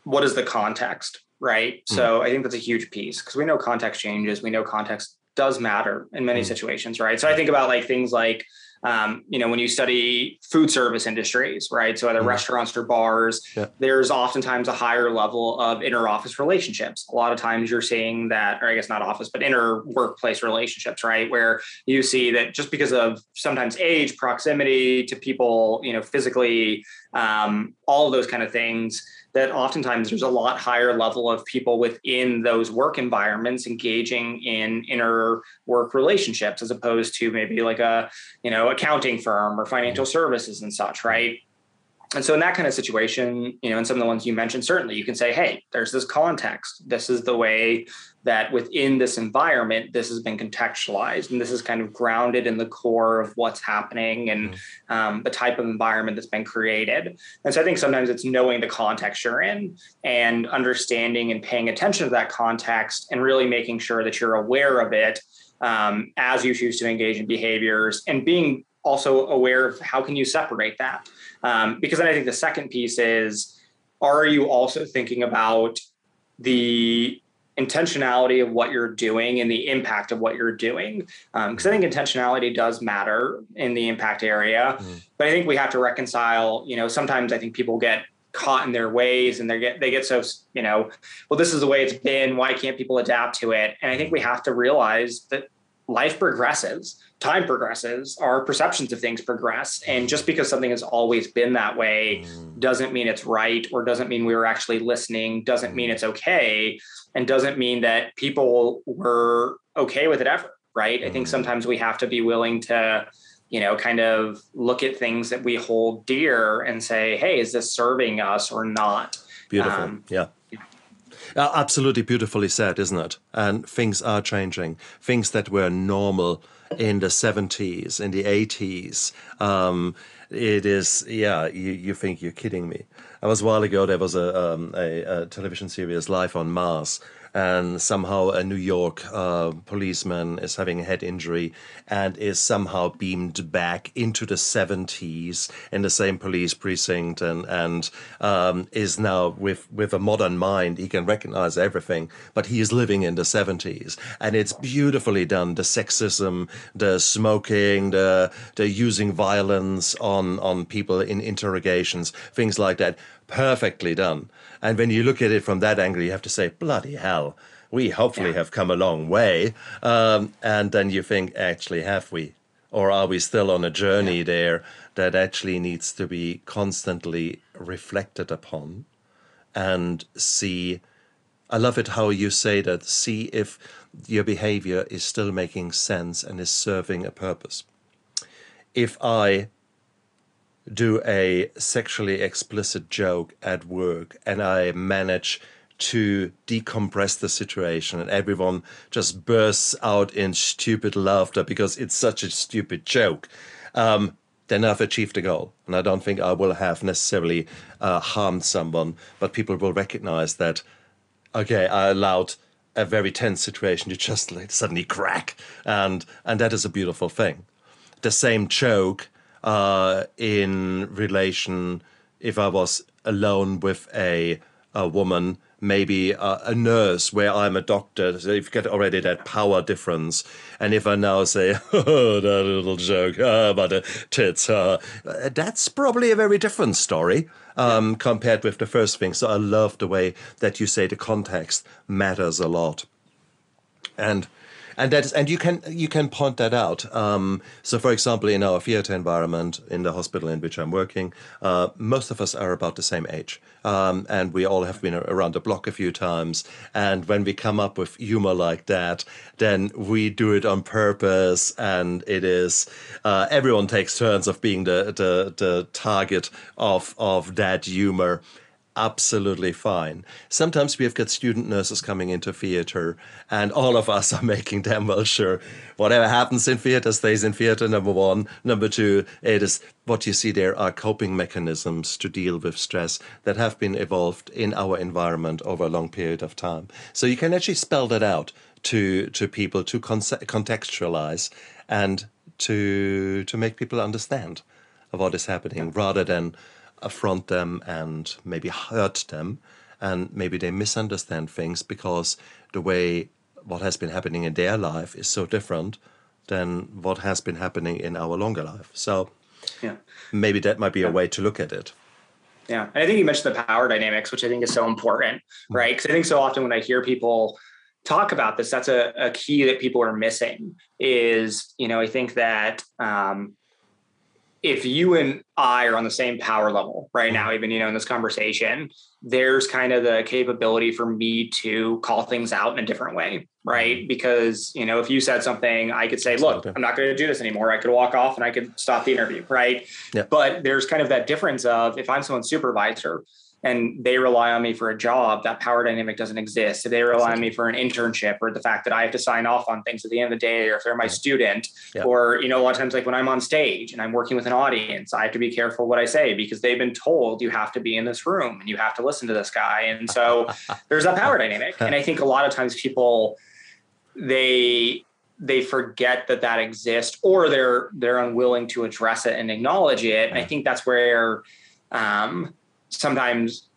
what is the context, right? Mm. So I think that's a huge piece because we know context changes. We know context does matter in many mm. situations, right? So I think about like things like um, you know, when you study food service industries, right? So either mm restaurants or bars, yeah. there's oftentimes a higher level of inter office relationships. A lot of times you're seeing that, or I guess not office, but inter workplace relationships, right? Where you see that just because of sometimes age, proximity to people, you know, physically, um, all of those kind of things, that oftentimes there's a lot higher level of people within those work environments engaging in inner work relationships as opposed to maybe like a you know accounting firm or financial services and such right and so in that kind of situation you know in some of the ones you mentioned certainly you can say hey there's this context. This is the way that within this environment this has been contextualized and this is kind of grounded in the core of what's happening and mm-hmm. um, the type of environment that's been created. And so i think sometimes it's knowing the context you're in and understanding and paying attention to that context and really making sure that you're aware of it um, as you choose to engage in behaviors and being also aware of how can you separate that um, because then i think the second piece is are you also thinking about the intentionality of what you're doing and the impact of what you're doing? Because um, i think intentionality does matter in the impact area mm. but i think we have to reconcile you know sometimes i think people get caught in their ways and they get they get so you know well this is the way it's been. Why can't people adapt to it? And i think we have to realize that life progresses time progresses our perceptions of things progress and just because something has always been that way mm. doesn't mean it's right or doesn't mean we were actually listening doesn't mean mm. it's okay and doesn't mean that people were okay with it ever right i think mm. sometimes we have to be willing to you know kind of look at things that we hold dear and say hey is this serving us or not beautiful um, yeah absolutely beautifully said, isn't it? And things are changing. Things that were normal in the 70s, in the 80s. Um, it is, yeah, you, you think you're kidding me. I was a while ago, there was a, um, a, a television series, Life on Mars, and somehow a New York uh, policeman is having a head injury and is somehow beamed back into the 70s in the same police precinct and and um, is now with with a modern mind he can recognize everything but he is living in the 70s and it's beautifully done the sexism the smoking the the using violence on on people in interrogations things like that perfectly done and when you look at it from that angle, you have to say, bloody hell, we hopefully yeah. have come a long way. Um, and then you think, actually, have we? Or are we still on a journey yeah. there that actually needs to be constantly reflected upon and see? I love it how you say that. See if your behavior is still making sense and is serving a purpose. If I do a sexually explicit joke at work and I manage to decompress the situation and everyone just bursts out in stupid laughter because it's such a stupid joke, um, then I've achieved a goal. And I don't think I will have necessarily uh, harmed someone, but people will recognize that, okay, I allowed a very tense situation to just like suddenly crack. And, and that is a beautiful thing. The same joke uh, in relation if I was alone with a, a woman maybe a, a, nurse where I'm a doctor. So you've got already that power difference. And if I now say, oh, that little joke oh, about the tits, uh, that's probably a very different story um, yeah. compared with the first thing. So I love the way that you say the context matters a lot. And and that's and you can you can point that out. Um, so, for example, in our theater environment in the hospital in which I'm working, uh, most of us are about the same age, um, and we all have been around the block a few times. And when we come up with humor like that, then we do it on purpose, and it is uh, everyone takes turns of being the the, the target of of that humor absolutely fine. Sometimes we have got student nurses coming into theater, and all of us are making damn well sure whatever happens in theater stays in theater. Number one. Number two, it is what you see there are coping mechanisms to deal with stress that have been evolved in our environment over a long period of time. So you can actually spell that out to to people to contextualize and to to make people understand what is happening rather than affront them and maybe hurt them and maybe they misunderstand things because the way what has been happening in their life is so different than what has been happening in our longer life. So yeah. maybe that might be yeah. a way to look at it. Yeah. And i think you mentioned the power dynamics which i think is so important mm. right? Because i think so often when i hear people talk about this that's a, a key that people are missing is you know i think that um, if you and I are on the same power level right now, even you know in this conversation, there's kind of the capability for me to call things out in a different way, right? Mm-hmm. Because you know, if you said something, I could say, "Look, I'm not going to do this anymore." I could walk off and I could stop the interview, right? Yeah. But there's kind of that difference of if I'm someone's supervisor and they rely on me for a job, that power dynamic doesn't exist. If they rely on me for an internship or the fact that I have to sign off on things at the end of the day, or if they're my student, yeah. or, you know, a lot of times like when I'm on stage and I'm working with an audience, I have to be careful what I say because they've been told you have to be in this room and you have to listen to this guy. And so there's that power dynamic. And I think a lot of times people, they, they forget that that exists or they're they're unwilling to address it and acknowledge it and i think that's where um, sometimes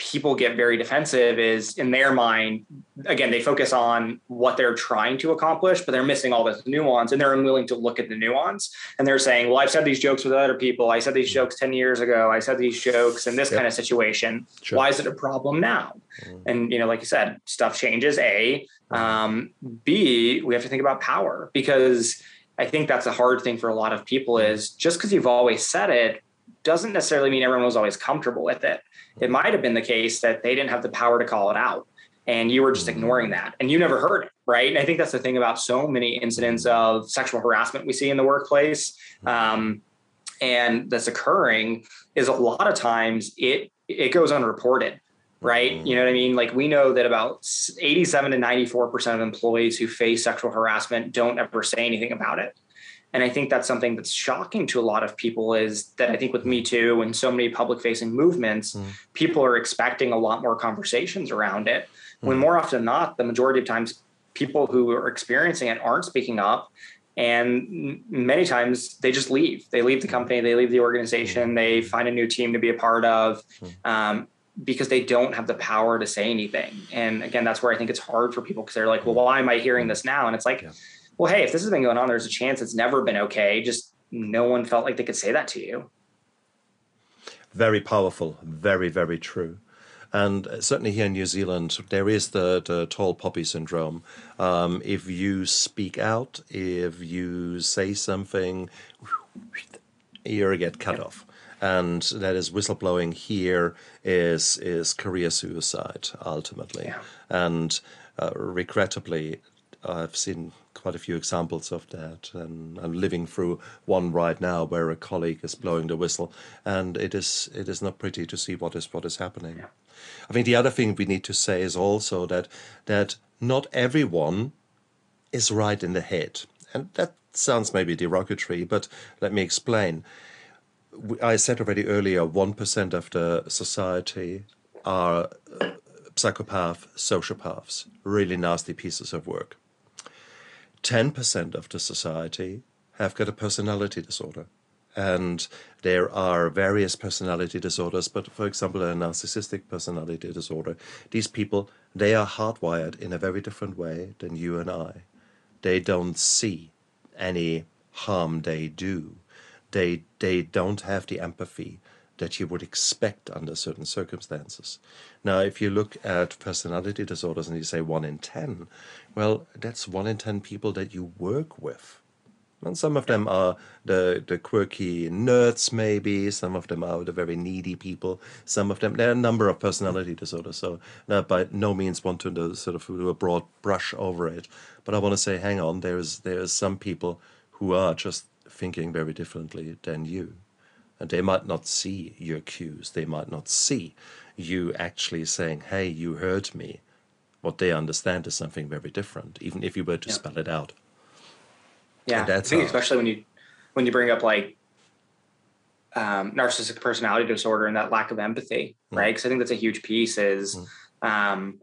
people get very defensive is in their mind again they focus on what they're trying to accomplish but they're missing all this nuance and they're unwilling to look at the nuance. And they're saying well i've said these jokes with other people. I said these jokes 10 years ago. I said these jokes in this yep. kind of situation. Sure. why is it a problem now? Mm. and you know like you said stuff changes a. Um, b we have to think about power because i think that's a hard thing for a lot of people is just because you've always said it doesn't necessarily mean everyone was always comfortable with it. It mm-hmm. might have been the case that they didn't have the power to call it out and you were just mm-hmm. ignoring that and you never heard it. Right. And I think that's the thing about so many incidents mm-hmm. of sexual harassment we see in the workplace. Um, and that's occurring is a lot of times it it goes unreported right you know what i mean like we know that about 87 to 94% of employees who face sexual harassment don't ever say anything about it and I think that's something that's shocking to a lot of people is that I think with Me Too and so many public facing movements, mm. people are expecting a lot more conversations around it. Mm. When more often than not, the majority of times, people who are experiencing it aren't speaking up. And many times they just leave. They leave the mm. company, they leave the organization, they find a new team to be a part of. Um, because they don't have the power to say anything. And again, that's where I think it's hard for people because they're like, well, why am I hearing this now? And it's like, yeah well, hey, if this has been going on, there's a chance it's never been okay. Just no one felt like they could say that to you. Very powerful. Very, very true. And certainly here in New Zealand, there is the, the tall poppy syndrome. Um, if you speak out, if you say something, you get cut yeah. off. And that is whistleblowing here is is career suicide ultimately. Yeah. And uh, regrettably, I've seen quite a few examples of that, and I'm living through one right now where a colleague is blowing the whistle, and it is it is not pretty to see what is what is happening. Yeah. I think the other thing we need to say is also that that not everyone is right in the head, and that sounds maybe derogatory, but let me explain. I said already earlier, one percent of the society are uh, psychopath, sociopaths, really nasty pieces of work. 10% of the society have got a personality disorder. And there are various personality disorders, but for example, a narcissistic personality disorder, these people, they are hardwired in a very different way than you and I. They don't see any harm they do. They, they don't have the empathy that you would expect under certain circumstances. Now, if you look at personality disorders and you say one in 10, well, that's one in 10 people that you work with. And some of them are the, the quirky nerds, maybe. Some of them are the very needy people. Some of them, there are a number of personality disorders. So, uh, by no means want to sort of do a broad brush over it. But I want to say, hang on, there's there's some people who are just thinking very differently than you. And they might not see your cues. They might not see you actually saying, hey, you heard me what they understand is something very different, even if you were to yeah. spell it out. Yeah, I think especially when you when you bring up like um, narcissistic personality disorder and that lack of empathy, mm. right? Because I think that's a huge piece. Is mm. um,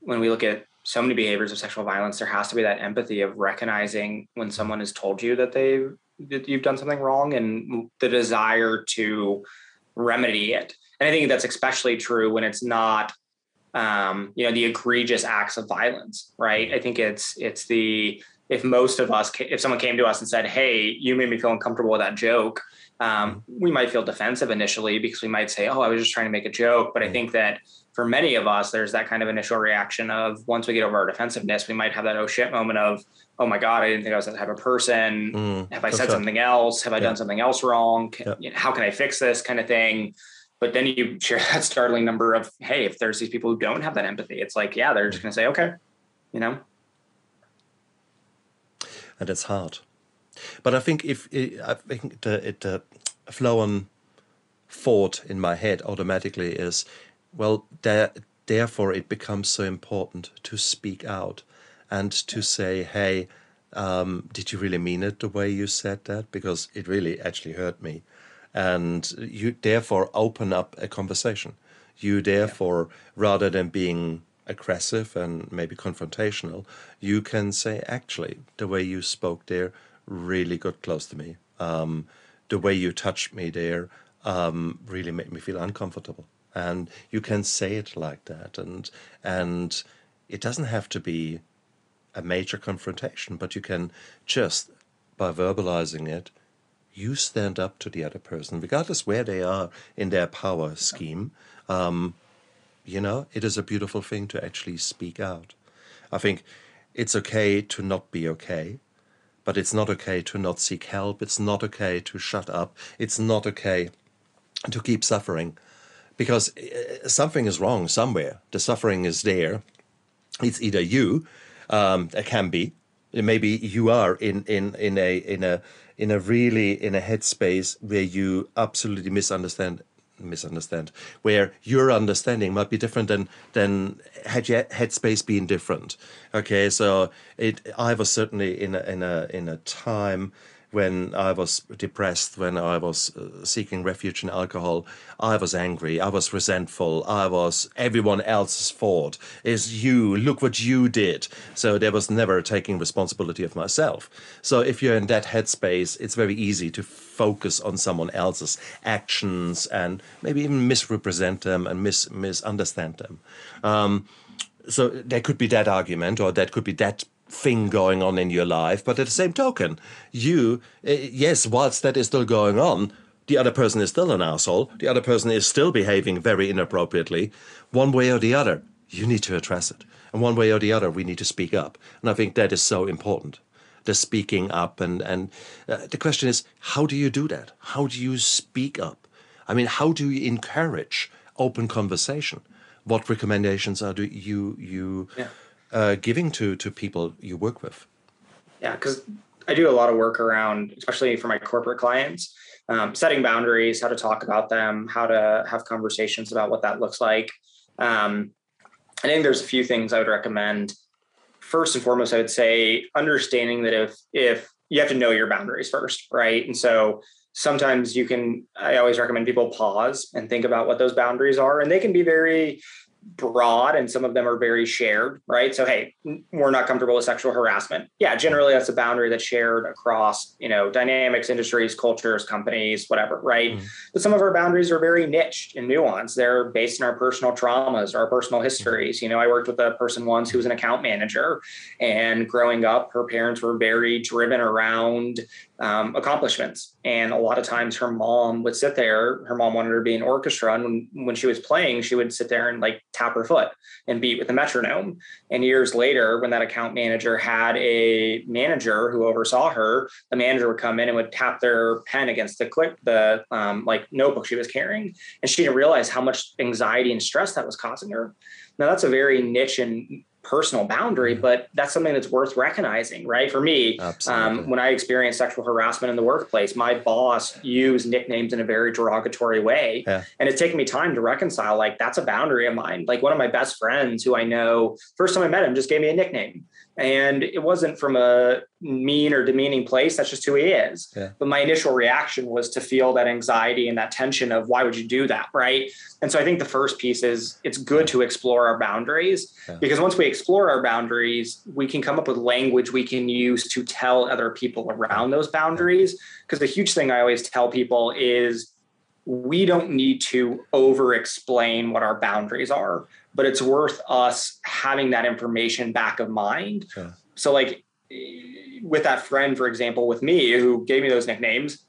when we look at so many behaviors of sexual violence, there has to be that empathy of recognizing when someone has told you that they that you've done something wrong and the desire to remedy it. And I think that's especially true when it's not um, you know the egregious acts of violence right i think it's it's the if most of us if someone came to us and said hey you made me feel uncomfortable with that joke um, we might feel defensive initially because we might say oh i was just trying to make a joke but i think that for many of us there's that kind of initial reaction of once we get over our defensiveness we might have that oh shit moment of oh my god i didn't think i was that type of person mm, have i said something else have i yeah. done something else wrong can, yeah. how can i fix this kind of thing but then you share that startling number of, hey, if there's these people who don't have that empathy, it's like, yeah, they're just going to say, okay, you know? And it's hard. But I think if I think the, it, flow on thought in my head automatically is, well, there, therefore it becomes so important to speak out and to say, hey, um, did you really mean it the way you said that? Because it really actually hurt me and you therefore open up a conversation. You therefore, yeah. rather than being aggressive and maybe confrontational, you can say, actually, the way you spoke there really got close to me. Um, the way you touched me there um, really made me feel uncomfortable. And you can say it like that, and and it doesn't have to be a major confrontation, but you can just by verbalizing it you stand up to the other person, regardless where they are in their power scheme. Um, you know, it is a beautiful thing to actually speak out. I think it's okay to not be okay, but it's not okay to not seek help. It's not okay to shut up. It's not okay to keep suffering because uh, something is wrong somewhere. The suffering is there. It's either you, um, it can be, maybe you are in, in, in a in a in a really in a headspace where you absolutely misunderstand misunderstand where your understanding might be different than than had your headspace been different. Okay so it i was certainly in a in a in a time when I was depressed, when I was uh, seeking refuge in alcohol, I was angry, I was resentful, I was everyone else's fault. Is you, look what you did. So there was never taking responsibility of myself. So if you're in that headspace, it's very easy to focus on someone else's actions and maybe even misrepresent them and mis- misunderstand them. Um, so there could be that argument, or that could be that thing going on in your life. But at the same token, you, uh, yes, whilst that is still going on, the other person is still an asshole. The other person is still behaving very inappropriately. One way or the other, you need to address it. And one way or the other, we need to speak up. And I think that is so important. The speaking up. And, and uh, the question is, how do you do that? How do you speak up? I mean, how do you encourage open conversation? What recommendations are do you, you, yeah uh, giving to to people you work with? Yeah, because I do a lot of work around, especially for my corporate clients, um, setting boundaries, how to talk about them, how to have conversations about what that looks like. Um, I think there's a few things I would recommend. First and foremost, I would say understanding that if if you have to know your boundaries first, right? And so sometimes you can i always recommend people pause and think about what those boundaries are and they can be very broad and some of them are very shared, right? So, hey, we're not comfortable with sexual harassment. Yeah, generally that's a boundary that's shared across, you know, dynamics, industries, cultures, companies, whatever, right? Mm. But some of our boundaries are very niche and nuanced. They're based in our personal traumas, our personal histories. You know, I worked with a person once who was an account manager, and growing up, her parents were very driven around um, accomplishments. And a lot of times her mom would sit there, her mom wanted her to be an orchestra. And when, when she was playing, she would sit there and like tap her foot and beat with the metronome. And years later, when that account manager had a manager who oversaw her, the manager would come in and would tap their pen against the clip, the um, like notebook she was carrying. And she didn't realize how much anxiety and stress that was causing her. Now that's a very niche and personal boundary, mm-hmm. but that's something that's worth recognizing, right? For me, um, when I experienced sexual harassment in the workplace, my boss used nicknames in a very derogatory way. Yeah. And it's taken me time to reconcile, like, that's a boundary of mine. Like, one of my best friends who I know, first time I met him, just gave me a nickname. And it wasn't from a mean or demeaning place. That's just who he is. Yeah. But my initial reaction was to feel that anxiety and that tension of why would you do that? Right. And so I think the first piece is it's good to explore our boundaries yeah. because once we explore our boundaries, we can come up with language we can use to tell other people around those boundaries. Because the huge thing I always tell people is we don't need to over explain what our boundaries are but it's worth us having that information back of mind. Sure. So, like with that friend, for example, with me who gave me those nicknames,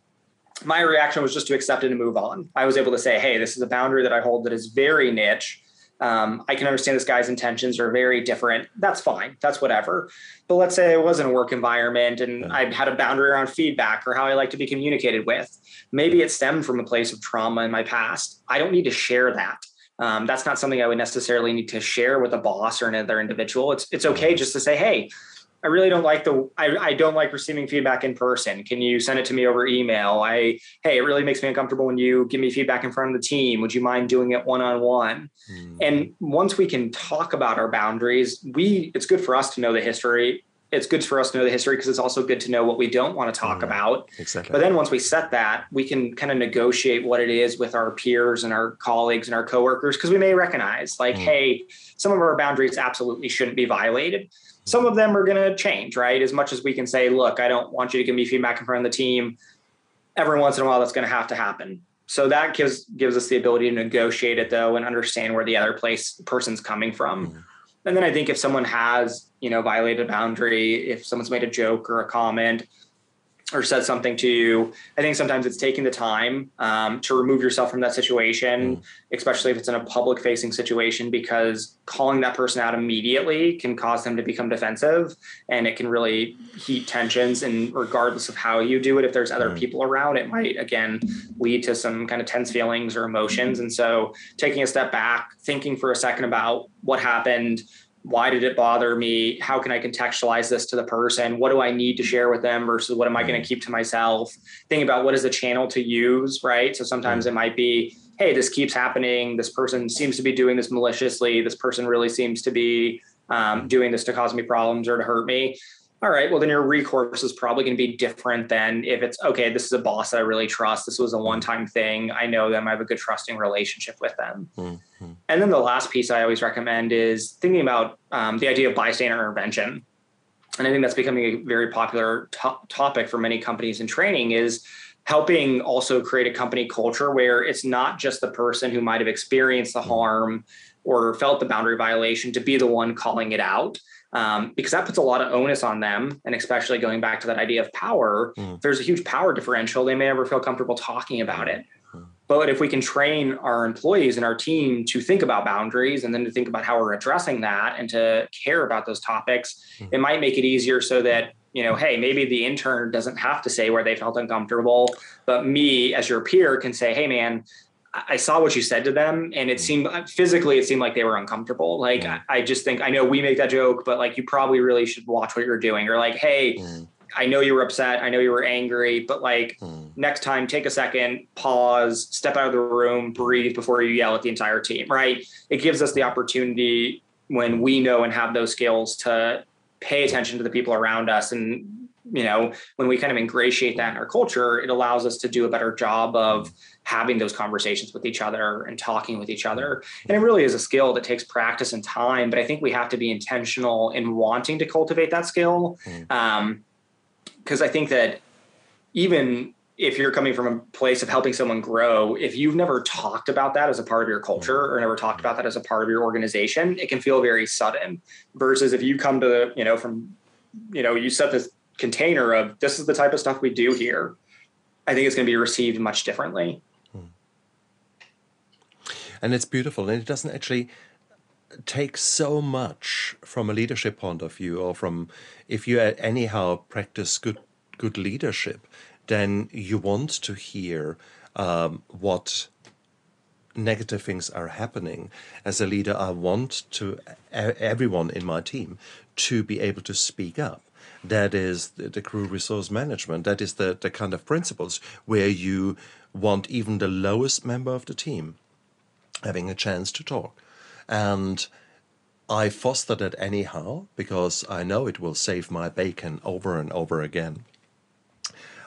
my reaction was just to accept it and move on. I was able to say, hey, this is a boundary that I hold that is very niche. Um, I can understand this guy's intentions are very different. That's fine. That's whatever. But let's say it wasn't a work environment and yeah. I had a boundary around feedback or how I like to be communicated with. Maybe it stemmed from a place of trauma in my past. I don't need to share that. Um, that's not something I would necessarily need to share with a boss or another individual. It's it's okay just to say, hey, I really don't like the I, I don't like receiving feedback in person. Can you send it to me over email? I hey, it really makes me uncomfortable when you give me feedback in front of the team. Would you mind doing it one on one? And once we can talk about our boundaries, we it's good for us to know the history it's good for us to know the history because it's also good to know what we don't want to talk mm, about. Exactly. But then once we set that, we can kind of negotiate what it is with our peers and our colleagues and our coworkers because we may recognize, like, mm. hey, some of our boundaries absolutely shouldn't be violated. Some of them are going to change, right? As much as we can say, look, I don't want you to give me feedback in front of the team. Every once in a while, that's going to have to happen. So that gives gives us the ability to negotiate it though and understand where the other place person's coming from. Mm. And then I think if someone has, you know, violated a boundary, if someone's made a joke or a comment or said something to you, I think sometimes it's taking the time um, to remove yourself from that situation, mm. especially if it's in a public facing situation, because calling that person out immediately can cause them to become defensive and it can really heat tensions. And regardless of how you do it, if there's other mm. people around, it might again lead to some kind of tense feelings or emotions. And so taking a step back, thinking for a second about what happened, why did it bother me? How can i contextualize this to the person? What do i need to share with them versus what am i going to mm-hmm. keep to myself? Think about what is the channel to use right? So sometimes mm-hmm. it might be hey this keeps happening. This person seems to be doing this maliciously. This person really seems to be um, mm-hmm. doing this to cause me problems or to hurt me. All right, well, then your recourse is probably going to be different than if it's okay, this is a boss that I really trust. This was a one time thing. I know them. I have a good trusting relationship with them. Mm-hmm. And then the last piece I always recommend is thinking about um, the idea of bystander intervention. And I think that's becoming a very popular to- topic for many companies in training is helping also create a company culture where it's not just the person who might have experienced the harm or felt the boundary violation to be the one calling it out um, because that puts a lot of onus on them. And especially going back to that idea of power, mm. there's a huge power differential. They may never feel comfortable talking about it. But if we can train our employees and our team to think about boundaries and then to think about how we're addressing that and to care about those topics, mm. it might make it easier so that you know, hey, maybe the intern doesn't have to say where they felt uncomfortable, but me as your peer can say, hey, man, I saw what you said to them, and it mm. seemed physically, it seemed like they were uncomfortable. Like, mm. I just think I know we make that joke, but like, you probably really should watch what you're doing. Or like, hey, mm. I know you were upset, I know you were angry, but like, mm. next time, take a second, pause, step out of the room, breathe before you yell at the entire team. Right? It gives us the opportunity when we know and have those skills to pay attention to the people around us and you know when we kind of ingratiate that in our culture it allows us to do a better job of having those conversations with each other and talking with each other and it really is a skill that takes practice and time but i think we have to be intentional in wanting to cultivate that skill mm. um, i think that even if you're coming from a place of helping someone grow, if you've never talked about that as a part of your culture or never talked about that as a part of your organization, it can feel very sudden. Versus if you come to, the, you know, from, you know, you set this container of this is the type of stuff we do here, I think it's going to be received much differently. Hmm. And it's beautiful. And it doesn't actually take so much from a leadership point of view or from if you anyhow practice good good leadership then you want to hear um, what negative things are happening. As a leader, I want to everyone in my team to be able to speak up. That is the, the crew resource management. That is the, the kind of principles where you want even the lowest member of the team having a chance to talk. And I fostered it anyhow because I know it will save my bacon over and over again.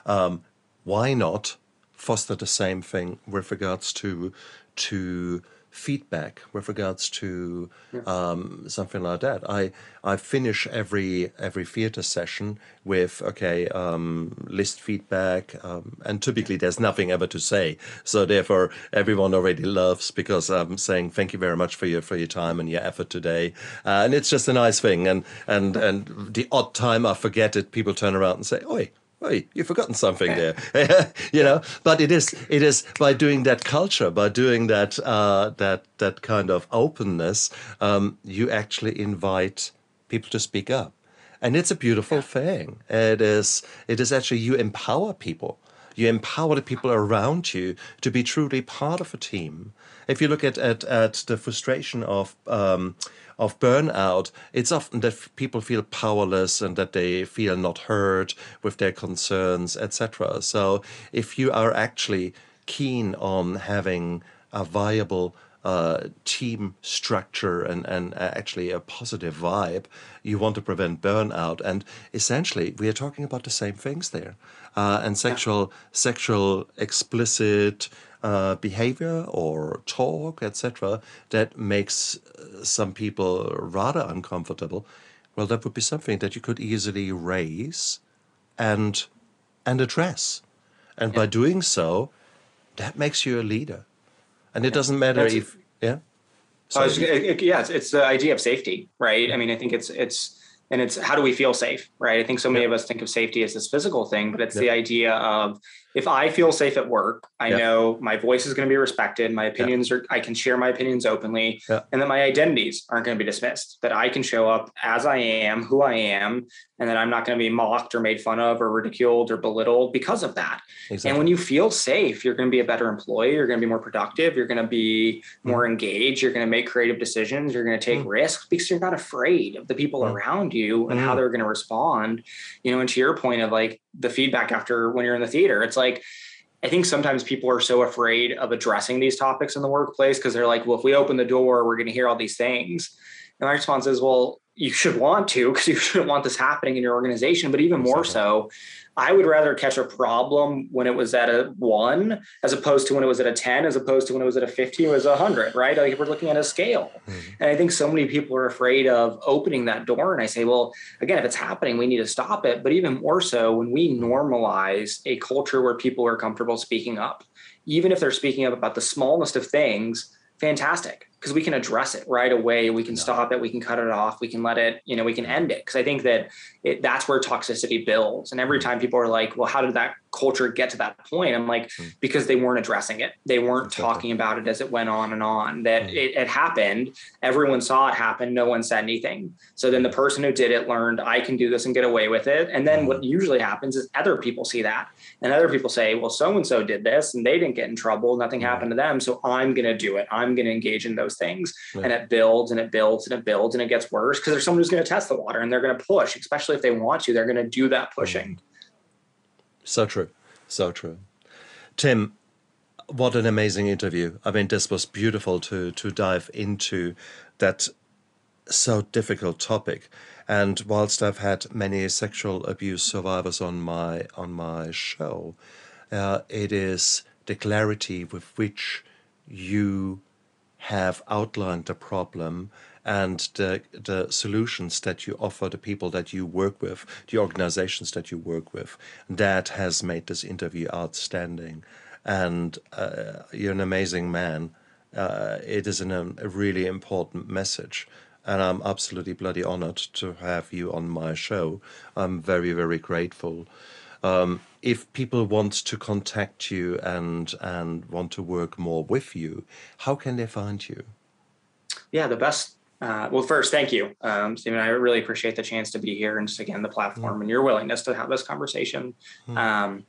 Um, why not foster the same thing with regards to to feedback with regards to um, something like that. I I finish every every theater session with okay um, list feedback, um, and typically there's nothing ever to say. So therefore, everyone already loves because I'm saying thank you very much for your for your time and your effort today, uh, and it's just a nice thing. And and and the odd time I forget it, people turn around and say, "Oi." Hey, you've forgotten something there, you know. But it is it is by doing that culture, by doing that uh, that that kind of openness, um, you actually invite people to speak up, and it's a beautiful thing. It is it is actually you empower people. You empower the people around you to be truly part of a team. If you look at at, at the frustration of um, of burnout, it's often that people feel powerless and that they feel not heard with their concerns, etc. So if you are actually keen on having a viable uh, team structure and, and actually a positive vibe, you want to prevent burnout. And essentially, we are talking about the same things there. Uh, and sexual, yeah. sexual, explicit uh, behavior or talk, etc., that makes uh, some people rather uncomfortable, well, that would be something that you could easily raise and and address. And yeah. by doing so, that makes you a leader. And it doesn't matter That's if yeah. So, yeah, it's, it's the idea of safety, right? I mean, I think it's it's and it's how do we feel safe, right? I think so many yeah. of us think of safety as this physical thing, but it's the idea of if I feel safe at work, I yeah. know my voice is going to be respected. My opinions yeah. are, I can share my opinions openly yeah. and that my identities aren't going to be dismissed, that I can show up as I am, who I am, and that I'm not going to be mocked or made fun of or ridiculed or belittled because of that. Exactly. And when you feel safe, you're going to be a better employee. You're going to be more productive. You're going to be mm. more engaged. You're going to make creative decisions. You're going to take mm. risks because you're not afraid of the people mm. around you and how they're going to respond. You know, and to your point of like, the feedback after when you're in the theater. It's like, I think sometimes people are so afraid of addressing these topics in the workplace because they're like, well, if we open the door, we're going to hear all these things. And my response is, well, you should want to because you shouldn't want this happening in your organization. But even more so, I would rather catch a problem when it was at a one as opposed to when it was at a 10, as opposed to when it was at a 50 or was a 100, right? Like we're looking at a scale. Mm-hmm. And I think so many people are afraid of opening that door. And I say, well, again, if it's happening, we need to stop it. But even more so when we normalize a culture where people are comfortable speaking up, even if they're speaking up about the smallest of things, fantastic because we can address it right away. We can no. stop it. We can cut it off. We can let it, you know, we can end it. Because I think that it, that's where toxicity builds. And every mm. time people are like, well, how did that culture get to that point? I'm like, mm. because they weren't addressing it. They weren't exactly. talking about it as it went on and on. That mm. it, it happened. Everyone saw it happen. No one said anything. So then the person who did it learned, I can do this and get away with it. And then what mm. usually happens is other people see that. And other people say, well, so and so did this and they didn't get in trouble. Nothing mm. happened to them. So I'm going to do it. I'm going to engage in those things. And it builds and it builds and it builds and it gets worse because there's someone who's going to test the water and they're going to push, especially if they want to. They're going to do that pushing. So true. So true. Tim, what an amazing interview. I mean, this was beautiful to to dive into that so difficult topic. And whilst I've had many sexual abuse survivors on my on my show, uh, it is the clarity with which you have outlined the problem and the, the solutions that you offer the people that you work with, the organizations that you work with, that has made this interview outstanding. And uh, you're an amazing man. Uh, it is an, a really important message. And I'm absolutely bloody honored to have you on my show. I'm very, very grateful. Um, if people want to contact you and and want to work more with you, how can they find you? Yeah, the best uh, well, first, thank you, um, Stephen. I really appreciate the chance to be here and just again the platform mm. and your willingness to have this conversation. Mm. Um,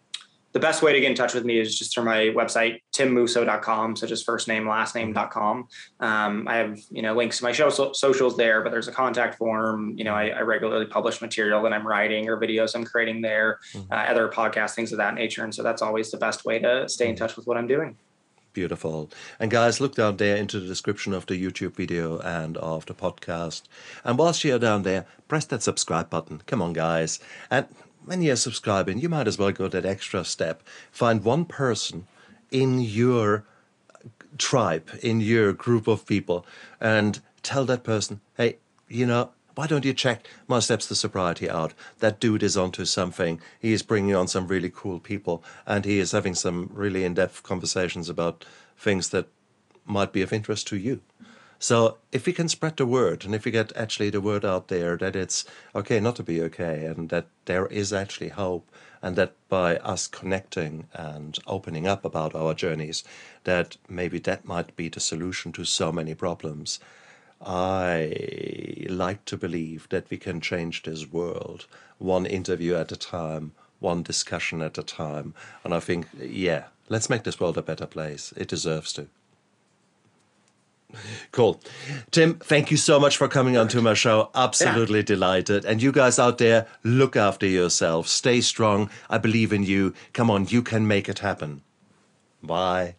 the best way to get in touch with me is just through my website, timmousseau.com. So just first name, last name.com. Um, I have, you know, links to my show so, socials there, but there's a contact form. You know, I, I, regularly publish material that I'm writing or videos I'm creating there, mm-hmm. uh, other podcast, things of that nature. And so that's always the best way to stay in mm. touch with what I'm doing. Beautiful. And guys, look down there into the description of the YouTube video and of the podcast. And whilst you're down there, press that subscribe button. Come on, guys. And when you're subscribing, you might as well go that extra step. Find one person in your tribe, in your group of people, and tell that person, hey, you know, why don't you check My Steps to Sobriety out? That dude is onto something. He is bringing on some really cool people, and he is having some really in-depth conversations about things that might be of interest to you. So if we can spread the word, and if we get actually the word out there that it's okay not to be okay, and that there is actually hope, and that by us connecting and opening up about our journeys, that maybe that might be the solution to so many problems. I like to believe that we can change this world one interview at a time, one discussion at a time. And I think, yeah, let's make this world a better place. It deserves to. Cool. Tim, thank you so much for coming onto my show. Absolutely yeah. delighted. And you guys out there, look after yourself. Stay strong. I believe in you. Come on, you can make it happen. Bye.